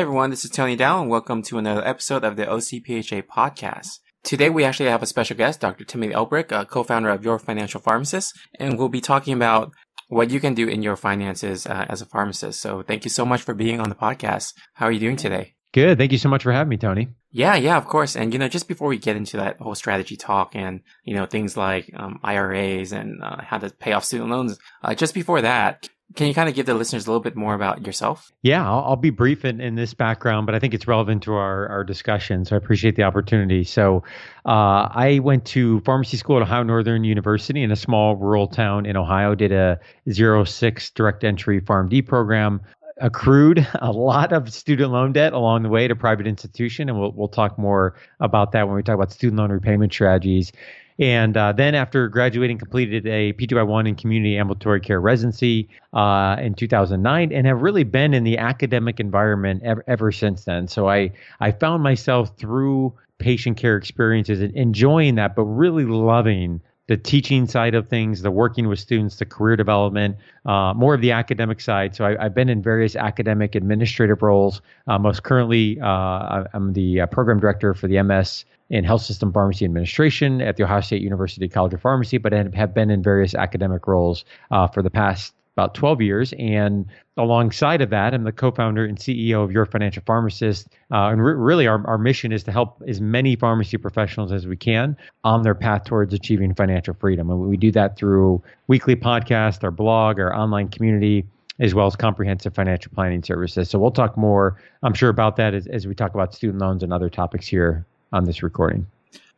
Hey everyone, this is Tony Dow and welcome to another episode of the OCPHA podcast. Today we actually have a special guest, Dr. Timothy Ulbrich, a co-founder of Your Financial Pharmacist, and we'll be talking about what you can do in your finances uh, as a pharmacist. So thank you so much for being on the podcast. How are you doing today? Good. Thank you so much for having me, Tony. Yeah, yeah, of course. And, you know, just before we get into that whole strategy talk and, you know, things like um, IRAs and uh, how to pay off student loans, uh, just before that, can you kind of give the listeners a little bit more about yourself? Yeah, I'll, I'll be brief in, in, this background, but I think it's relevant to our, our discussion. So I appreciate the opportunity. So uh, I went to pharmacy school at Ohio Northern University in a small rural town in Ohio, did a 06 direct entry PharmD program, accrued a lot of student loan debt along the way to private institution, and we'll we'll talk more about that when we talk about student loan repayment strategies. And uh, then after graduating, completed a PGY1 in community ambulatory care residency uh, in 2009, and have really been in the academic environment ever, ever since then. So I I found myself through patient care experiences and enjoying that, but really loving the teaching side of things, the working with students, the career development, uh, more of the academic side. So I, have been in various academic administrative roles. Uh, most currently, uh, I'm the uh, program director for the MS in Health System Pharmacy Administration at the Ohio State University College of Pharmacy, but have been in various academic roles uh, for the past about 12 years. And alongside of that, I'm the co founder and CEO of Your Financial Pharmacist. Uh, and re- really, our, our mission is to help as many pharmacy professionals as we can on their path towards achieving financial freedom. And we do that through weekly podcast, our blog, our online community. As well as comprehensive financial planning services. So, we'll talk more, I'm sure, about that as, as we talk about student loans and other topics here on this recording.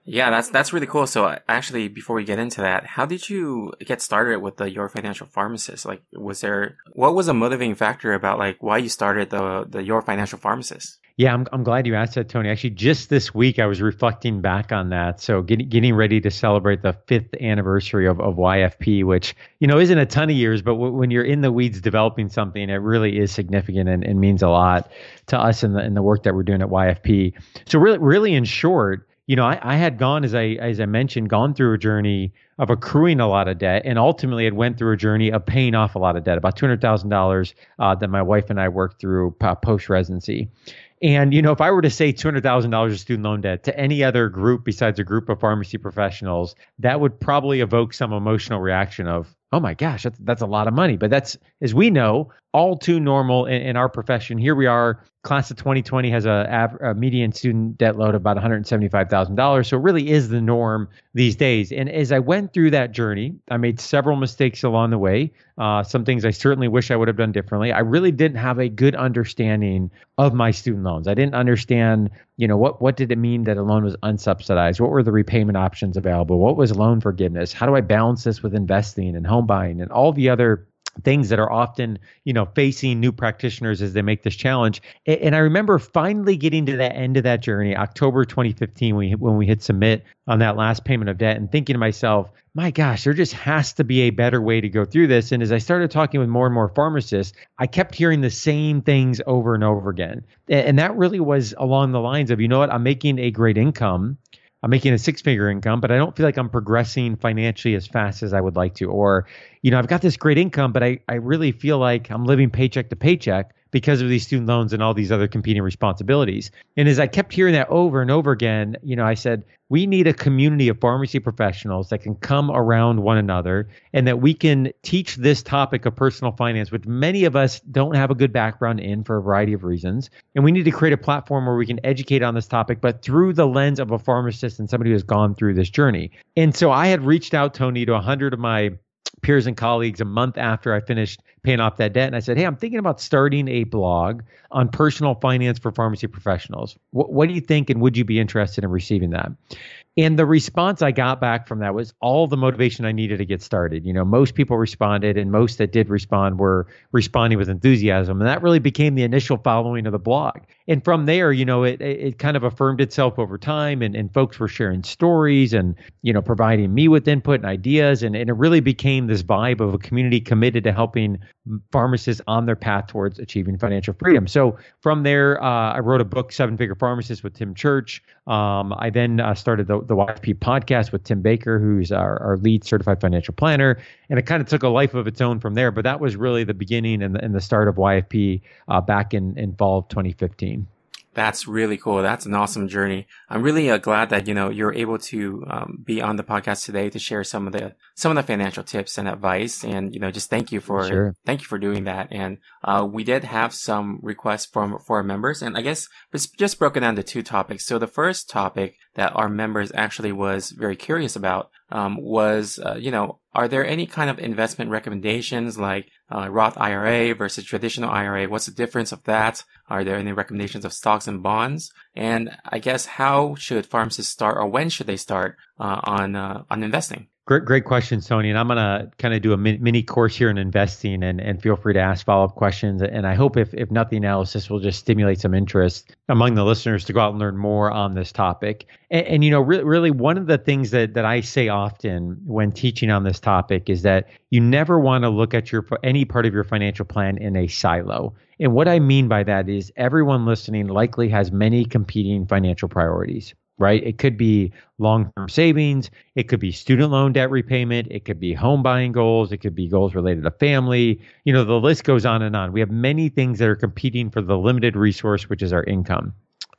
Yeah, that's that's really cool. So uh, actually, before we get into that, how did you get started with the Your Financial Pharmacist? Like, was there what was a motivating factor about like why you started the the Your Financial Pharmacist? Yeah, I'm, I'm glad you asked that, Tony. Actually, just this week I was reflecting back on that. So getting getting ready to celebrate the fifth anniversary of, of YFP, which you know isn't a ton of years, but w- when you're in the weeds developing something, it really is significant and, and means a lot to us in the in the work that we're doing at YFP. So really, really in short you know, I, I, had gone as I as I mentioned, gone through a journey of accruing a lot of debt, and ultimately had went through a journey of paying off a lot of debt, about two hundred thousand uh, dollars that my wife and I worked through uh, post residency. And you know, if I were to say two hundred thousand dollars of student loan debt to any other group besides a group of pharmacy professionals, that would probably evoke some emotional reaction of, "Oh my gosh, that's that's a lot of money." But that's, as we know, all too normal in, in our profession. Here we are class of 2020 has a, a median student debt load of about $175,000. So it really is the norm these days. And as I went through that journey, I made several mistakes along the way. Uh, some things I certainly wish I would have done differently. I really didn't have a good understanding of my student loans. I didn't understand, you know, what what did it mean that a loan was unsubsidized? What were the repayment options available? What was loan forgiveness? How do I balance this with investing and home buying and all the other things that are often you know facing new practitioners as they make this challenge. And i remember finally getting to that end of that journey october 2015 when when we hit submit on that last payment of debt and thinking to myself my gosh there just has to be a better way to go through this. And as i started talking with more and more pharmacists i kept hearing the same things over and over again. And that really was along the lines of you know what? I'm making a great income I'm making a six figure income, but I don't feel like I'm progressing financially as fast as I would like to. Or, you know, I've got this great income, but I, I really feel like I'm living paycheck to paycheck because of these student loans and all these other competing responsibilities. And as I kept hearing that over and over again, you know, I said, we need a community of pharmacy professionals that can come around one another and that we can teach this topic of personal finance, which many of us don't have a good background in for a variety of reasons. And we need to create a platform where we can educate on this topic, but through the lens of a pharmacist and somebody who has gone through this journey. And so I had reached out, Tony, to 100 of my peers and colleagues a month after I finished paying off that debt. And I said, Hey, I'm thinking about starting a blog on personal finance for pharmacy professionals. What, what do you think? And would you be interested in receiving that? And the response I got back from that was all the motivation I needed to get started. You know, most people responded, and most that did respond were responding with enthusiasm. And that really became the initial following of the blog. And from there, you know, it it kind of affirmed itself over time, and, and folks were sharing stories and, you know, providing me with input and ideas. And, and it really became this vibe of a community committed to helping pharmacists on their path towards achieving financial freedom. So from there, uh, I wrote a book, Seven Figure Pharmacist with Tim Church. Um, I then uh, started the, the YFP podcast with Tim Baker, who's our, our lead certified financial planner. And it kind of took a life of its own from there. But that was really the beginning and the, and the start of YFP uh, back in, in fall of 2015. That's really cool. That's an awesome journey. I'm really uh, glad that you know you're able to um, be on the podcast today to share some of the some of the financial tips and advice. And you know, just thank you for sure. thank you for doing that. And uh, we did have some requests from for our members, and I guess it's just broken down to two topics. So the first topic that our members actually was very curious about um, was, uh, you know, are there any kind of investment recommendations like uh, Roth IRA versus traditional IRA? What's the difference of that? Are there any recommendations of stocks and bonds? And I guess how should pharmacists start or when should they start uh, on uh, on investing? Great, great question, Tony. And I'm going to kind of do a mini course here in investing and, and feel free to ask follow up questions. And I hope, if, if nothing else, this will just stimulate some interest among the listeners to go out and learn more on this topic. And, and you know, re- really, one of the things that, that I say often when teaching on this topic is that you never want to look at your any part of your financial plan in a silo. And what I mean by that is everyone listening likely has many competing financial priorities right? It could be long term savings, it could be student loan debt repayment, it could be home buying goals, it could be goals related to family. You know, the list goes on and on. We have many things that are competing for the limited resource, which is our income.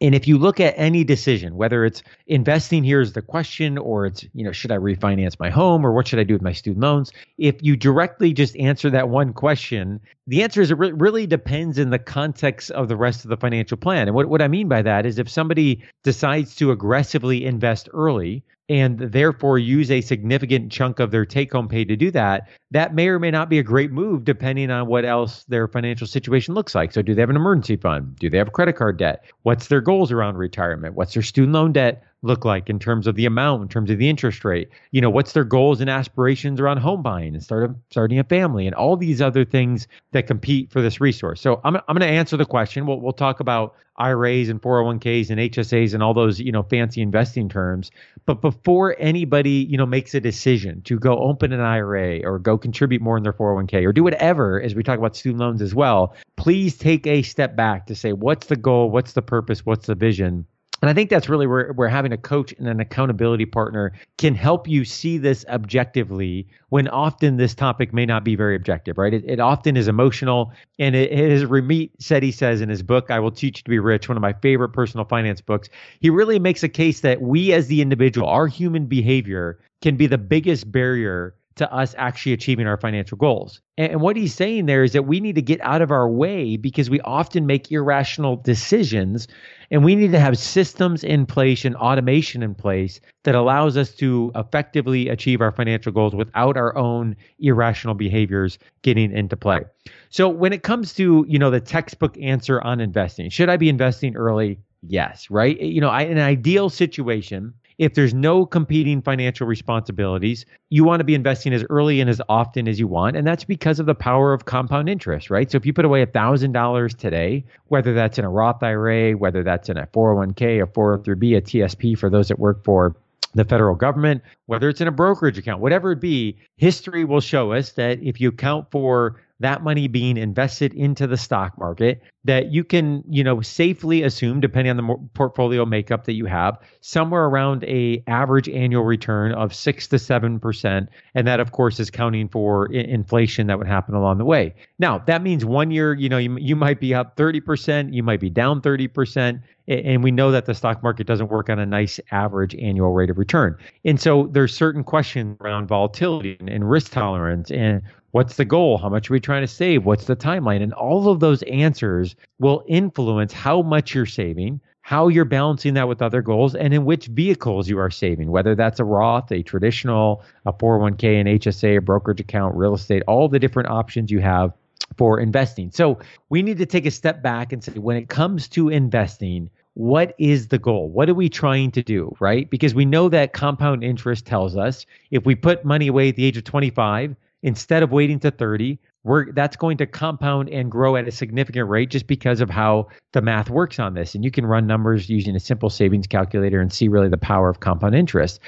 And if you look at any decision, whether it's investing here is the question, or it's, you know, should I refinance my home or what should I do with my student loans? If you directly just answer that one question, the answer is it re- really depends in the context of the rest of the financial plan. And what, what I mean by that is if somebody decides to aggressively invest early, and therefore use a significant chunk of their take home pay to do that, that may or may not be a great move depending on what else their financial situation looks like. So, do they have an emergency fund? Do they have credit card debt? What's their goals around retirement? What's their student loan debt look like in terms of the amount, in terms of the interest rate? You know, what's their goals and aspirations around home buying and start a, starting a family and all these other things that compete for this resource. So I'm, I'm going to answer the question. We'll, we'll talk about IRAs and 401ks and HSAs and all those, you know, fancy investing terms. But before anybody, you know, makes a decision to go open an IRA or go contribute more in their 401k or do whatever, as we talk about student loans as well, please take a step back to say, what's the goal? What's the purpose? What's the vision? And I think that's really where, where having a coach and an accountability partner can help you see this objectively when often this topic may not be very objective, right? It, it often is emotional. And it, as Ramit Sethi says in his book, I Will Teach You to Be Rich, one of my favorite personal finance books, he really makes a case that we as the individual, our human behavior can be the biggest barrier to us actually achieving our financial goals. And, what he's saying there is that we need to get out of our way because we often make irrational decisions and we need to have systems in place and automation in place that allows us to effectively achieve our financial goals without our own irrational behaviors getting into play. So when it comes to, you know, the textbook answer on investing, should I be investing early? Yes, right? You know, I, in an ideal situation, if there's no competing financial responsibilities, you want to be investing as early and as often as you want. And that's because of the power of compound interest, right? So if you put away $1,000 today, whether that's in a Roth IRA, whether that's in a 401k, a 403b, a TSP for those that work for the federal government, whether it's in a brokerage account, whatever it be, history will show us that if you account for that money being invested into the stock market that you can you know safely assume depending on the portfolio makeup that you have somewhere around a average annual return of 6 to 7% and that of course is counting for I- inflation that would happen along the way now that means one year you know you, you might be up 30% you might be down 30% and we know that the stock market doesn't work on a nice average annual rate of return. And so there's certain questions around volatility and, risk tolerance and What's the goal? How much are we trying to save? What's the timeline? And all of those answers will influence how much you're saving, how you're balancing that with other goals, and in which vehicles you are saving, whether that's a Roth, a traditional, a 401k, an HSA, a brokerage account, real estate, all the different options you have for investing. So we need to take a step back and say, when it comes to investing, what is the goal? What are we trying to do, right? Because we know that compound interest tells us if we put money away at the age of 25, instead of waiting to 30 we're that's going to compound and grow at a significant rate just because of how the math works on this and you can run numbers using a simple savings calculator and see really the power of compound interest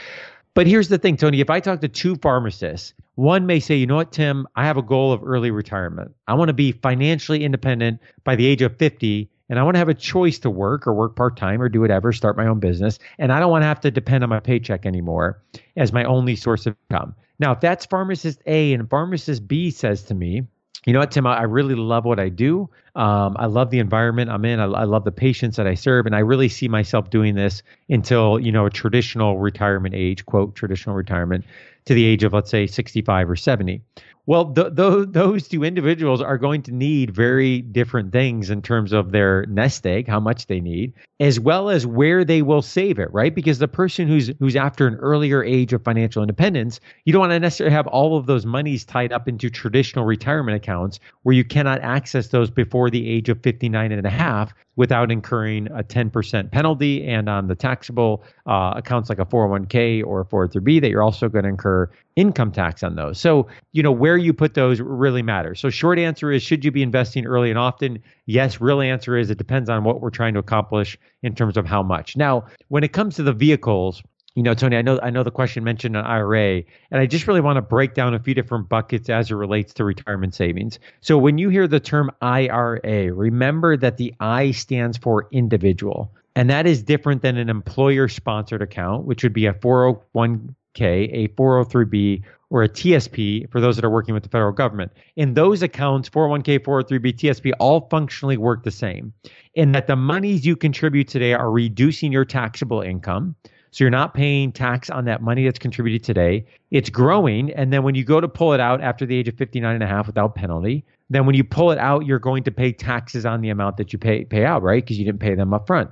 but here's the thing tony if i talk to two pharmacists one may say you know what tim i have a goal of early retirement i want to be financially independent by the age of 50 and I want to have a choice to work or work part time or do whatever, start my own business. And I don't want to have to depend on my paycheck anymore as my only source of income. Now, if that's pharmacist A and pharmacist B says to me, you know what, Tim, I really love what I do. Um, I love the environment I'm in. I, I love the patients that I serve, and I really see myself doing this until you know a traditional retirement age, quote traditional retirement, to the age of let's say 65 or 70. Well, th- th- those two individuals are going to need very different things in terms of their nest egg, how much they need, as well as where they will save it, right? Because the person who's who's after an earlier age of financial independence, you don't want to necessarily have all of those monies tied up into traditional retirement accounts where you cannot access those before the age of 59 and a half without incurring a 10% penalty and on the taxable uh, accounts like a 401k or a 403b that you're also going to incur income tax on those. So, you know, where you put those really matters. So, short answer is should you be investing early and often? Yes, real answer is it depends on what we're trying to accomplish in terms of how much. Now, when it comes to the vehicles, you know, Tony, I know I know the question mentioned an IRA, and I just really want to break down a few different buckets as it relates to retirement savings. So when you hear the term IRA, remember that the I stands for individual, and that is different than an employer sponsored account, which would be a 401k, a 403b, or a TSP for those that are working with the federal government. In those accounts, 401k, 403b, TSP all functionally work the same in that the monies you contribute today are reducing your taxable income. So you're not paying tax on that money that's contributed today. It's growing. And then when you go to pull it out after the age of 59 and a half without penalty, then when you pull it out, you're going to pay taxes on the amount that you pay pay out, right? Because you didn't pay them up front.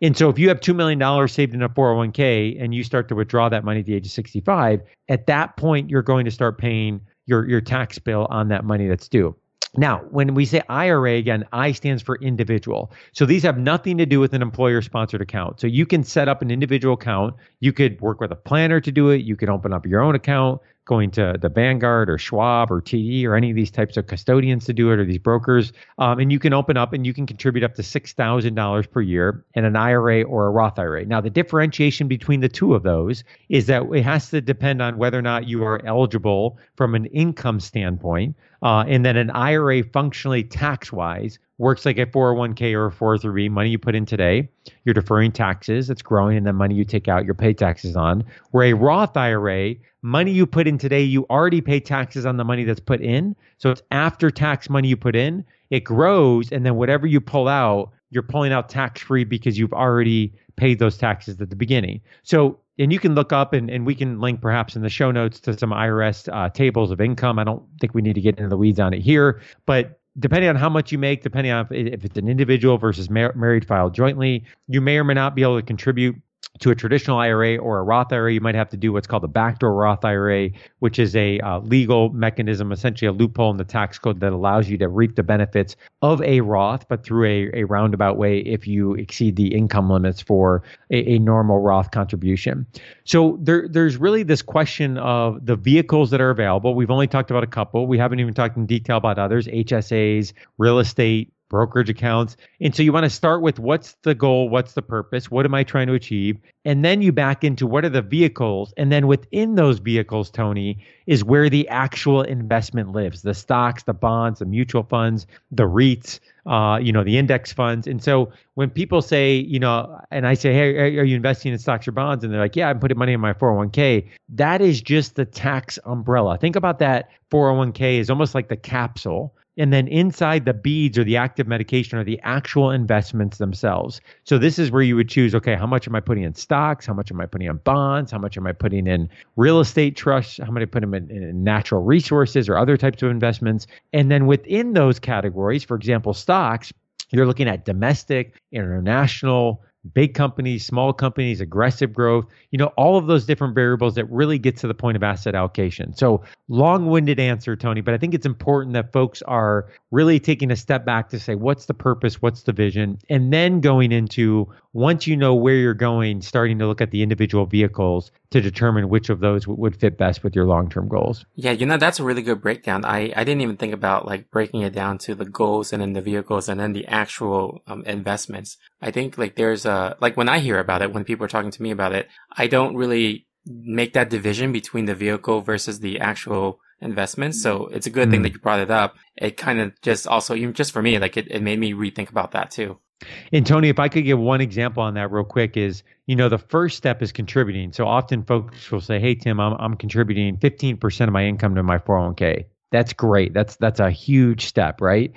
And so if you have $2 million saved in a 401k and you start to withdraw that money at the age of 65, at that point, you're going to start paying your, your tax bill on that money that's due. Now, when we say IRA, again, I stands for individual. So these have nothing to do with an employer sponsored account. So you can set up an individual account. You could work with a planner to do it. You could open up your own account going to the Vanguard or Schwab or TD or any of these types of custodians to do it or these brokers. Um, and you can open up and you can contribute up to $6,000 per year in an IRA or a Roth IRA. Now, the differentiation between the two of those is that it has to depend on whether or not you are eligible from an income standpoint. Uh, and then an IRA functionally tax wise works like a 401k or a 403b, money you put in today, you're deferring taxes, it's growing, and then money you take out, you pay taxes on. Where a Roth IRA, money you put in today, you already pay taxes on the money that's put in. So it's after tax money you put in, it grows, and then whatever you pull out, you're pulling out tax free because you've already paid those taxes at the beginning. So and you can look up and, and we can link perhaps in the show notes to some IRS uh, tables of income. I don't think we need to get into the weeds on it here, but depending on how much you make, depending on if it's an individual versus mar- married filed jointly, you may or may not be able to contribute to a traditional IRA or a Roth IRA, you might have to do what's called a backdoor Roth IRA, which is a uh, legal mechanism, essentially a loophole in the tax code that allows you to reap the benefits of a Roth, but through a, a roundabout way if you exceed the income limits for a, a normal Roth contribution. So there, there's really this question of the vehicles that are available. We've only talked about a couple. We haven't even talked in detail about others, HSAs, real estate, brokerage accounts. And so you want to start with what's the goal? What's the purpose? What am I trying to achieve? And then you back into what are the vehicles? And then within those vehicles, Tony, is where the actual investment lives the stocks, the bonds, the mutual funds, the REITs, uh, you know, the index funds. And so when people say, you know, and I say, hey, are you investing in stocks or bonds? And they're like, yeah, I'm putting money in my 401k. That is just the tax umbrella. Think about that 401k is almost like the capsule and then inside the beads or the active medication are the actual investments themselves. So this is where you would choose, okay, how much am I putting in stocks? How much am I putting in bonds? How much am I putting in real estate trusts? How many put them in, in natural resources or other types of investments? And then within those categories, for example, stocks, you're looking at domestic, international, big companies, small companies, aggressive growth, you know, all of those different variables that really get to the point of asset allocation. So, long winded answer, Tony, but I think it's important that folks are really taking a step back to say, what's the purpose? What's the vision? And then going into once you know where you're going, starting to look at the individual vehicles to determine which of those w- would fit best with your long term goals. Yeah, you know, that's a really good breakdown. I, I didn't even think about like breaking it down to the goals and then the vehicles and then the actual um, investments. I think like there's a, like when I hear about it, when people are talking to me about it, I don't really make that division between the vehicle versus the actual investment. So it's a good mm. thing that you brought it up. It kind of just also, even just for me, like it, it made me rethink about that too. And Tony, if I could give one example on that real quick, is you know the first step is contributing. So often folks will say, "Hey Tim, I'm I'm contributing 15% of my income to my 401k." That's great. That's that's a huge step, right?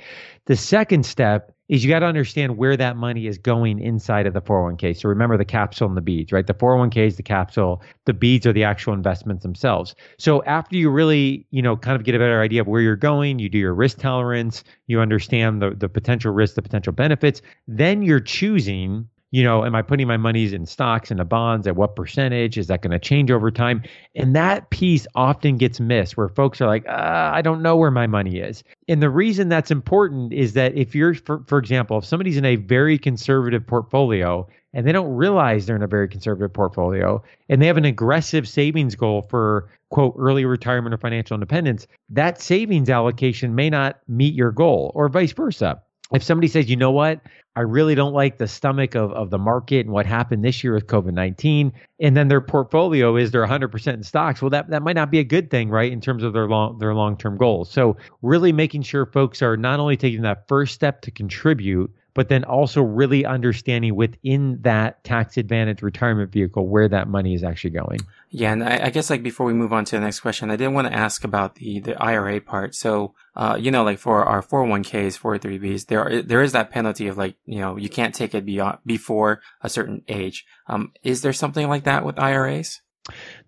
The second step is you got to understand where that money is going inside of the 401k. So remember the capsule and the beads, right? The 401k is the capsule, the beads are the actual investments themselves. So after you really, you know, kind of get a better idea of where you're going, you do your risk tolerance, you understand the the potential risks, the potential benefits, then you're choosing you know, am I putting my monies in stocks and the bonds? At what percentage? Is that going to change over time? And that piece often gets missed where folks are like, uh, I don't know where my money is. And the reason that's important is that if you're, for, for example, if somebody's in a very conservative portfolio and they don't realize they're in a very conservative portfolio and they have an aggressive savings goal for quote early retirement or financial independence, that savings allocation may not meet your goal or vice versa if somebody says, you know what, I really don't like the stomach of, of the market and what happened this year with COVID 19. And then their portfolio is they're 100% in stocks. Well, that, that might not be a good thing, right, in terms of their long their long term goals. So, really making sure folks are not only taking that first step to contribute, but then also really understanding within that tax advantage retirement vehicle where that money is actually going. Yeah, and I, I, guess like before we move on to the next question, I did want to ask about the the IRA part. So, uh, you know, like for our 401ks, 403bs, there are, there is that penalty of like, you know, you can't take it beyond before a certain age. Um, is there something like that with IRAs?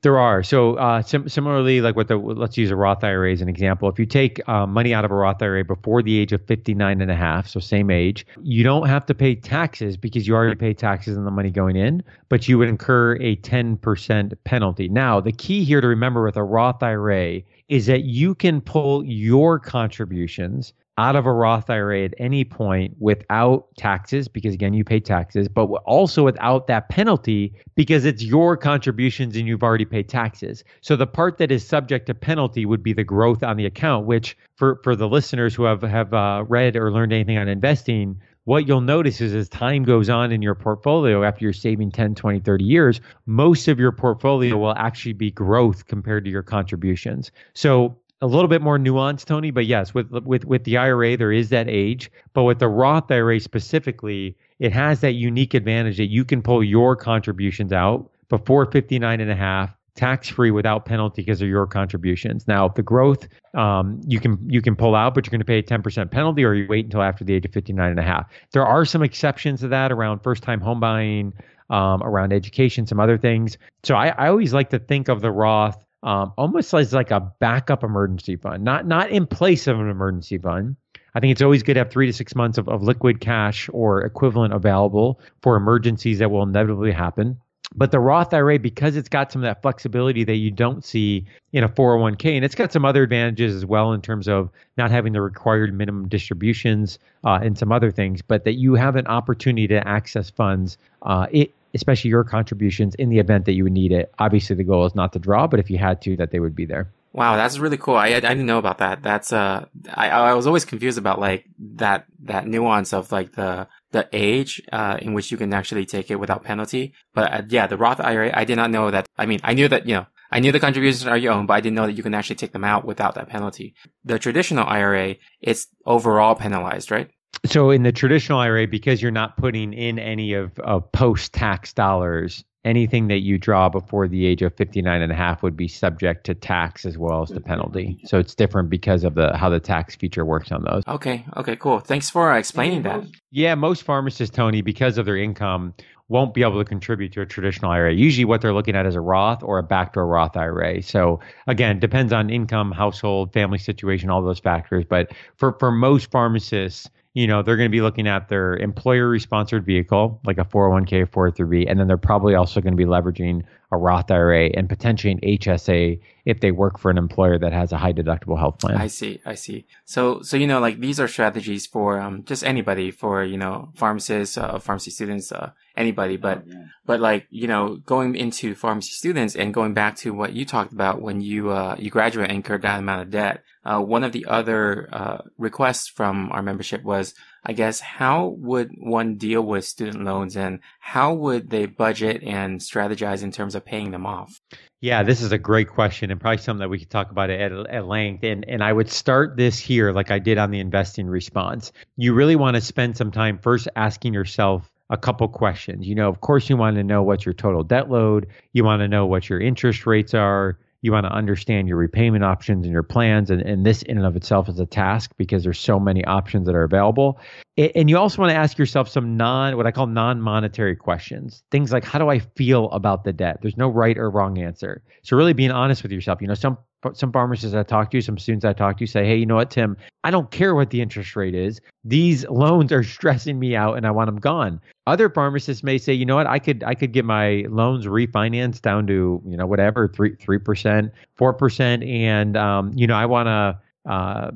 There are. So uh, sim- similarly, like what the let's use a Roth IRA as an example. If you take uh, money out of a Roth IRA before the age of 59 and a half, so same age, you don't have to pay taxes because you already pay taxes on the money going in, but you would incur a 10% penalty. Now, the key here to remember with a Roth IRA is that you can pull your contributions out of a Roth IRA at any point without taxes, because again, you pay taxes, but also without that penalty because it's your contributions and you've already paid taxes. So the part that is subject to penalty would be the growth on the account, which for, for the listeners who have, have uh, read or learned anything on investing, what you'll notice is as time goes on in your portfolio after you're saving 10 20 30 years most of your portfolio will actually be growth compared to your contributions so a little bit more nuanced, Tony. But yes, with with with the IRA, there is that age. But with the Roth IRA specifically, it has that unique advantage that you can pull your contributions out before 59 and a half tax free without penalty because of your contributions. Now, the growth um, you can you can pull out, but you're going to pay a 10% penalty, or you wait until after the age of 59 and a half. There are some exceptions to that around first time home buying, um, around education, some other things. So I, I always like to think of the Roth um, almost as like a backup emergency fund, not not in place of an emergency fund. I think it's always good to have three to six months of, of liquid cash or equivalent available for emergencies that will inevitably happen. But the Roth IRA, because it's got some of that flexibility that you don't see in a 401k, and it's got some other advantages as well in terms of not having the required minimum distributions uh, and some other things, but that you have an opportunity to access funds uh, it, especially your contributions in the event that you would need it. Obviously, the goal is not to draw, but if you had to, that they would be there. Wow, that's really cool. I, I didn't know about that. That's uh, I I was always confused about like that that nuance of like the the age uh in which you can actually take it without penalty. But uh, yeah, the Roth IRA, I did not know that. I mean, I knew that you know I knew the contributions are your own, but I didn't know that you can actually take them out without that penalty. The traditional IRA, it's overall penalized, right? So in the traditional IRA, because you're not putting in any of, of post-tax dollars, anything that you draw before the age of 59 and a half would be subject to tax as well as the penalty. So it's different because of the how the tax feature works on those. Okay. Okay, cool. Thanks for uh, explaining that. Yeah, most pharmacists, Tony, because of their income, won't be able to contribute to a traditional IRA. Usually what they're looking at is a Roth or a backdoor Roth IRA. So again, depends on income, household, family situation, all those factors. But for, for most pharmacists, you know, they're going to be looking at their employer sponsored vehicle, like a 401k, 403b, and then they're probably also going to be leveraging a Roth IRA and potentially an HSA if they work for an employer that has a high deductible health plan. I see. I see. So, so, you know, like these are strategies for, um, just anybody for, you know, pharmacists, uh, pharmacy students, uh, anybody, but, oh, yeah. but like, you know, going into pharmacy students and going back to what you talked about when you, uh, you graduate and incurred that amount of debt, uh, one of the other, uh, requests from our membership was, I guess, how would one deal with student loans and how would they budget and strategize in terms of paying them off? Yeah, this is a great question and probably something that we could talk about at, at length. And, and I would start this here, like I did on the investing response. You really want to spend some time first asking yourself a couple questions. You know, of course, you want to know what your total debt load, you want to know what your interest rates are, You want to understand your repayment options and your plans. And, and this, in and of itself, is a task because there's so many options that are available. And you also want to ask yourself some non, what I call non monetary questions. Things like, how do I feel about the debt? There's no right or wrong answer. So, really being honest with yourself. You know, some some pharmacists I talk to, some students I talk to say, hey, you know what, Tim, I don't care what the interest rate is. These loans are stressing me out and I want them gone. Other pharmacists may say, you know what, I could I could get my loans refinanced down to, you know, whatever, three three percent, four percent, and um, you know, I wanna uh,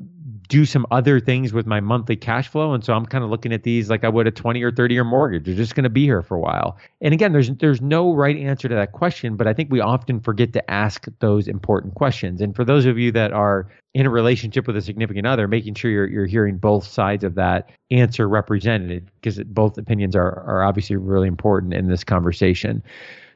do some other things with my monthly cash flow. And so I'm kind of looking at these like I would a 20 or 30 year mortgage. They're just going to be here for a while. And again, there's there's no right answer to that question, but I think we often forget to ask those important questions. And for those of you that are in a relationship with a significant other, making sure you're you're hearing both sides of that answer represented, because both opinions are are obviously really important in this conversation.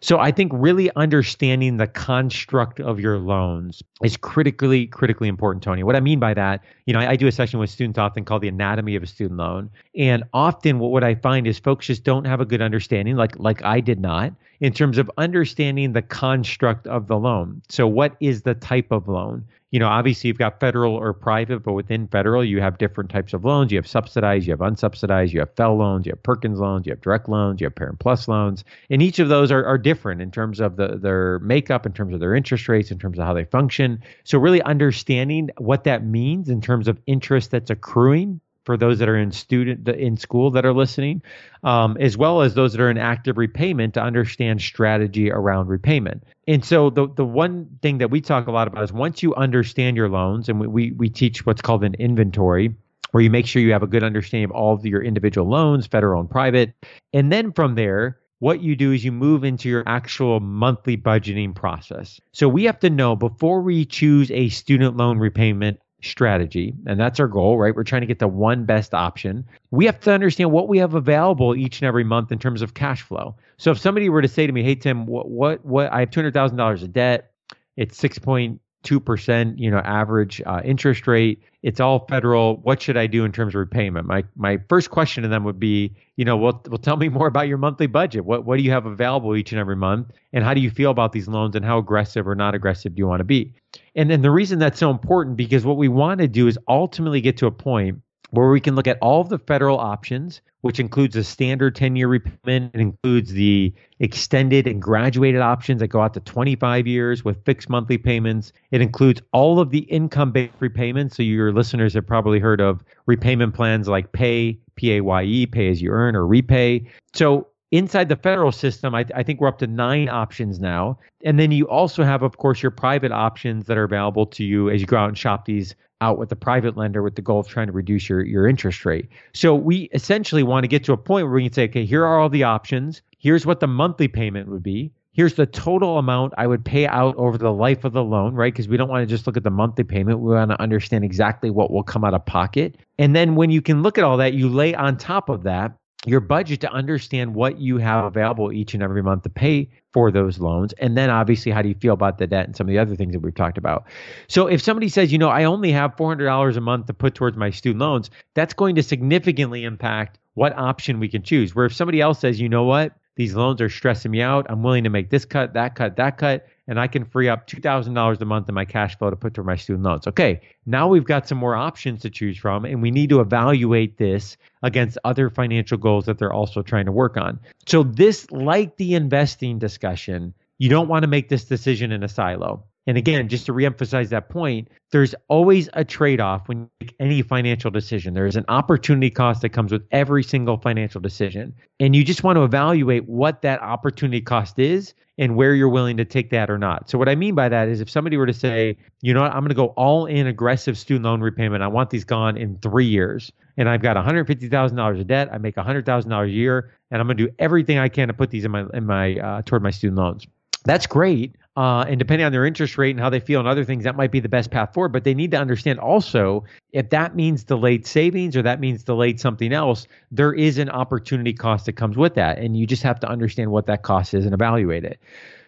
So I think really understanding the construct of your loans is critically, critically important, Tony. What I mean by that, you know, I, I, do a session with students often called the anatomy of a student loan. And often what, what I find is folks just don't have a good understanding, like like I did not, in terms of understanding the construct of the loan. So what is the type of loan? you know, obviously you've got federal or private, but within federal, you have different types of loans. You have subsidized, you have unsubsidized, you have FFEL loans, you have Perkins loans, you have direct loans, you have Parent Plus loans. And each of those are, are different in terms of the, their makeup, in terms of their interest rates, in terms of how they function. So, really understanding what that means in terms of interest that's accruing for those that are in student in school that are listening, um, as well as those that are in active repayment to understand strategy around repayment. And so the the one thing that we talk a lot about is once you understand your loans, and we we, we teach what's called an inventory where you make sure you have a good understanding of all of your individual loans, federal and private. And then from there, what you do is you move into your actual monthly budgeting process. So we have to know before we choose a student loan repayment strategy, and that's our goal, right? We're trying to get the one best option. We have to understand what we have available each and every month in terms of cash flow. So if somebody were to say to me, "Hey Tim, what what, what I have two hundred thousand dollars of debt, it's six point two percent, you know, average uh, interest rate. It's all federal. What should I do in terms of repayment? My my first question to them would be, you know, well, well, tell me more about your monthly budget. What what do you have available each and every month, and how do you feel about these loans, and how aggressive or not aggressive do you want to be? And then the reason that's so important because what we want to do is ultimately get to a point where we can look at all of the federal options, which includes the standard 10 year repayment. It includes the extended and graduated options that go out to 25 years with fixed monthly payments. It includes all of the income based repayments. So, your listeners have probably heard of repayment plans like Pay, P A Y E, Pay as you earn, or Repay. So, Inside the federal system, I, I, think we're up to nine options now. And then you also have, of course, your private options that are available to you as you go out and shop these out with the private lender with the goal of trying to reduce your, your interest rate. So we essentially want to get to a point where we can say, okay, here are all the options. Here's what the monthly payment would be. Here's the total amount I would pay out over the life of the loan, right? Because we don't want to just look at the monthly payment. We want to understand exactly what will come out of pocket. And then when you can look at all that, you lay on top of that your budget to understand what you have available each and every month to pay for those loans. And then obviously, how do you feel about the debt and some of the other things that we've talked about? So if somebody says, you know, I only have $400 a month to put towards my student loans, that's going to significantly impact what option we can choose. Where if somebody else says, you know what, these loans are stressing me out, I'm willing to make this cut, that cut, that cut, and I can free up $2,000 a month in my cash flow to put toward my student loans. Okay, now we've got some more options to choose from, and we need to evaluate this against other financial goals that they're also trying to work on. So, this, like the investing discussion, you don't want to make this decision in a silo. And again, just to reemphasize that point, there's always a trade off when you make any financial decision. There is an opportunity cost that comes with every single financial decision. And you just want to evaluate what that opportunity cost is and where you're willing to take that or not. So, what I mean by that is if somebody were to say, you know what, I'm going to go all in aggressive student loan repayment, I want these gone in three years, and I've got $150,000 of debt, I make $100,000 a year, and I'm going to do everything I can to put these in my, in my, uh, toward my student loans. That's great. Uh, and depending on their interest rate and how they feel and other things, that might be the best path forward. But they need to understand also if that means delayed savings or that means delayed something else, there is an opportunity cost that comes with that. And you just have to understand what that cost is and evaluate it.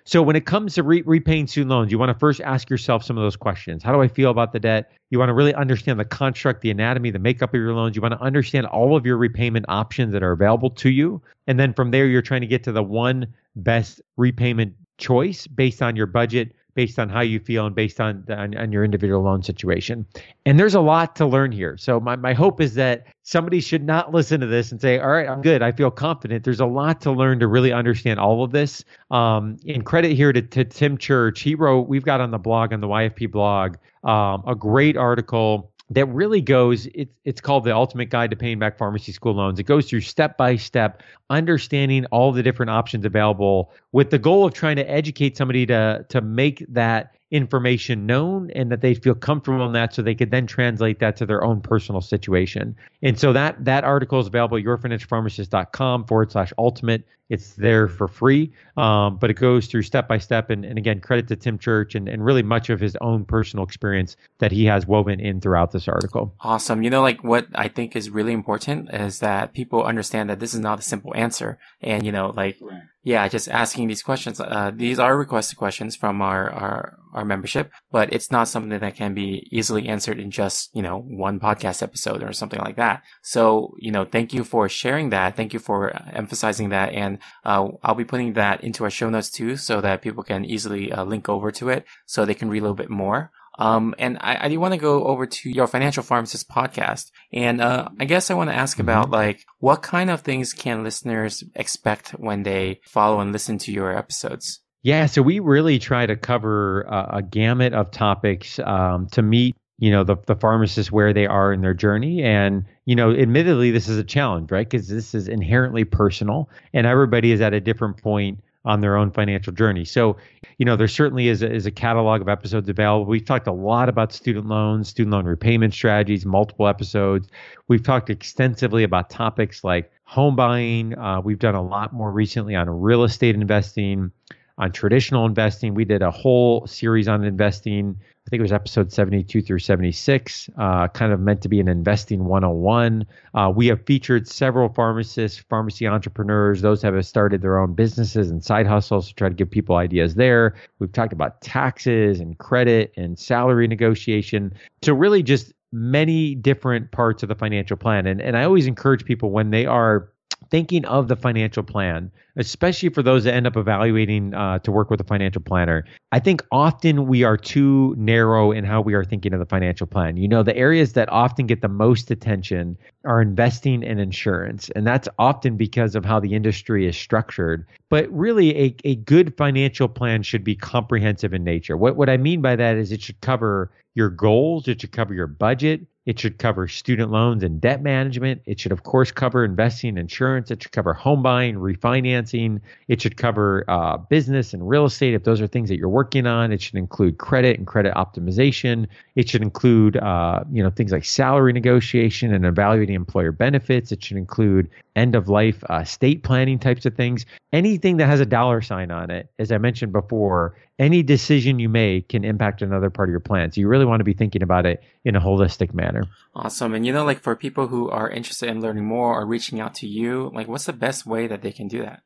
So when it comes to re- repaying student loans, you want to first ask yourself some of those questions. How do I feel about the debt? You want to really understand the construct, the anatomy, the makeup of your loans. You want to understand all of your repayment options that are available to you. And then from there, you're trying to get to the one best repayment choice based on your budget, based on how you feel and based on, on, on your individual loan situation. And there's a lot to learn here. So my, my hope is that somebody should not listen to this and say, all right, I'm good. I feel confident. There's a lot to learn to really understand all of this. Um, in credit here to, to Tim Church, he wrote, we've got on the blog, on the YFP blog, um, a great article that really goes it's it's called the ultimate guide to paying back pharmacy school loans it goes through step by step understanding all the different options available with the goal of trying to educate somebody to to make that information known and that they feel comfortable in that so they could then translate that to their own personal situation. And so that that article is available at yourfinancialpharmacist.com forward slash ultimate. It's there for free, um, but it goes through step by step. And, and again, credit to Tim Church and, and really much of his own personal experience that he has woven in throughout this article. Awesome. You know, like what I think is really important is that people understand that this is not a simple answer. And, you know, like, right yeah, just asking these questions. Uh, these are requested questions from our, our, our membership, but it's not something that can be easily answered in just, you know, one podcast episode or something like that. So, you know, thank you for sharing that. Thank you for emphasizing that. And, uh, I'll be putting that into our show notes too, so that people can easily uh, link over to it so they can read a little bit more. Um, and I, I do want to go over to your financial pharmacist podcast. And, uh, I guess I want to ask mm-hmm. about like, what kind of things can listeners expect when they follow and listen to your episodes? Yeah, so we really try to cover a, a gamut of topics um, to meet you know the the pharmacists where they are in their journey and you know admittedly this is a challenge right because this is inherently personal and everybody is at a different point on their own financial journey. So, you know, there certainly is a, is a catalog of episodes available. We've talked a lot about student loans, student loan repayment strategies, multiple episodes. We've talked extensively about topics like home buying. Uh, we've done a lot more recently on real estate investing, on traditional investing. We did a whole series on investing think it was episode 72 through 76, uh, kind of meant to be an investing 101. Uh, we have featured several pharmacists, pharmacy entrepreneurs, those have started their own businesses and side hustles to try to give people ideas there. We've talked about taxes and credit and salary negotiation. So, really, just many different parts of the financial plan. And, and I always encourage people when they are thinking of the financial plan, especially for those that end up evaluating uh, to work with a financial planner, I think often we are too narrow in how we are thinking of the financial plan. You know, the areas that often get the most attention are investing and insurance. And that's often because of how the industry is structured. But really, a, a good financial plan should be comprehensive in nature. What, what I mean by that is it should cover your goals, it should cover your budget, it should cover student loans and debt management. It should, of course, cover investing, insurance. It should cover home buying, refinancing. It should cover uh, business and real estate if those are things that you're working on. It should include credit and credit optimization. It should include, uh, you know, things like salary negotiation and evaluating employer benefits. It should include end of life uh, state planning types of things. Anything that has a dollar sign on it, as I mentioned before, any decision you make can impact another part of your plan. So you really want to be thinking about it in a holistic manner. Awesome. And you know, like for people who are interested in learning more or reaching out to you, like what's the best way that they can do that?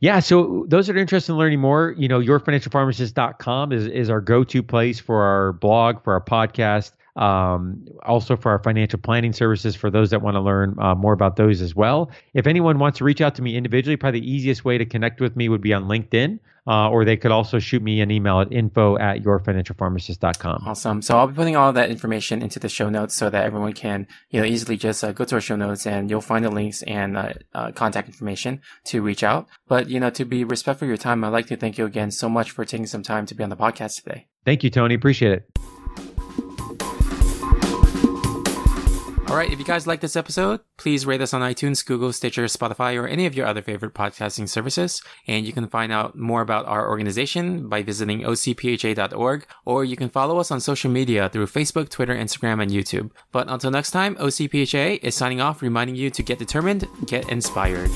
Yeah, so those that are interested in learning more, you know, yourfinancialpharmacist.com is, is our go-to place for our blog, for our podcast, um, also for our financial planning services for those that want to learn uh, more about those as well. If anyone wants to reach out to me individually, probably the easiest way to connect with me would be on LinkedIn. Uh, or they could also shoot me an email at info at yourfinancialpharmacist.com. Awesome. So I'll be putting all of that information into the show notes so that everyone can, you know, easily just uh, go to our show notes and you'll find the links and uh, uh, contact information to reach out. But, you know, to be respectful of your time, I'd like to thank you again so much for taking some time to be on the podcast today. Thank you, Tony. Appreciate it. All right, if you guys like this episode, please rate us on iTunes, Google, Stitcher, Spotify, or any of your other favorite podcasting services. And you can find out more about our organization by visiting ocpha.org, or you can follow us on social media through Facebook, Twitter, Instagram, and YouTube. But until next time, OCPHA is signing off, reminding you to get determined, get inspired.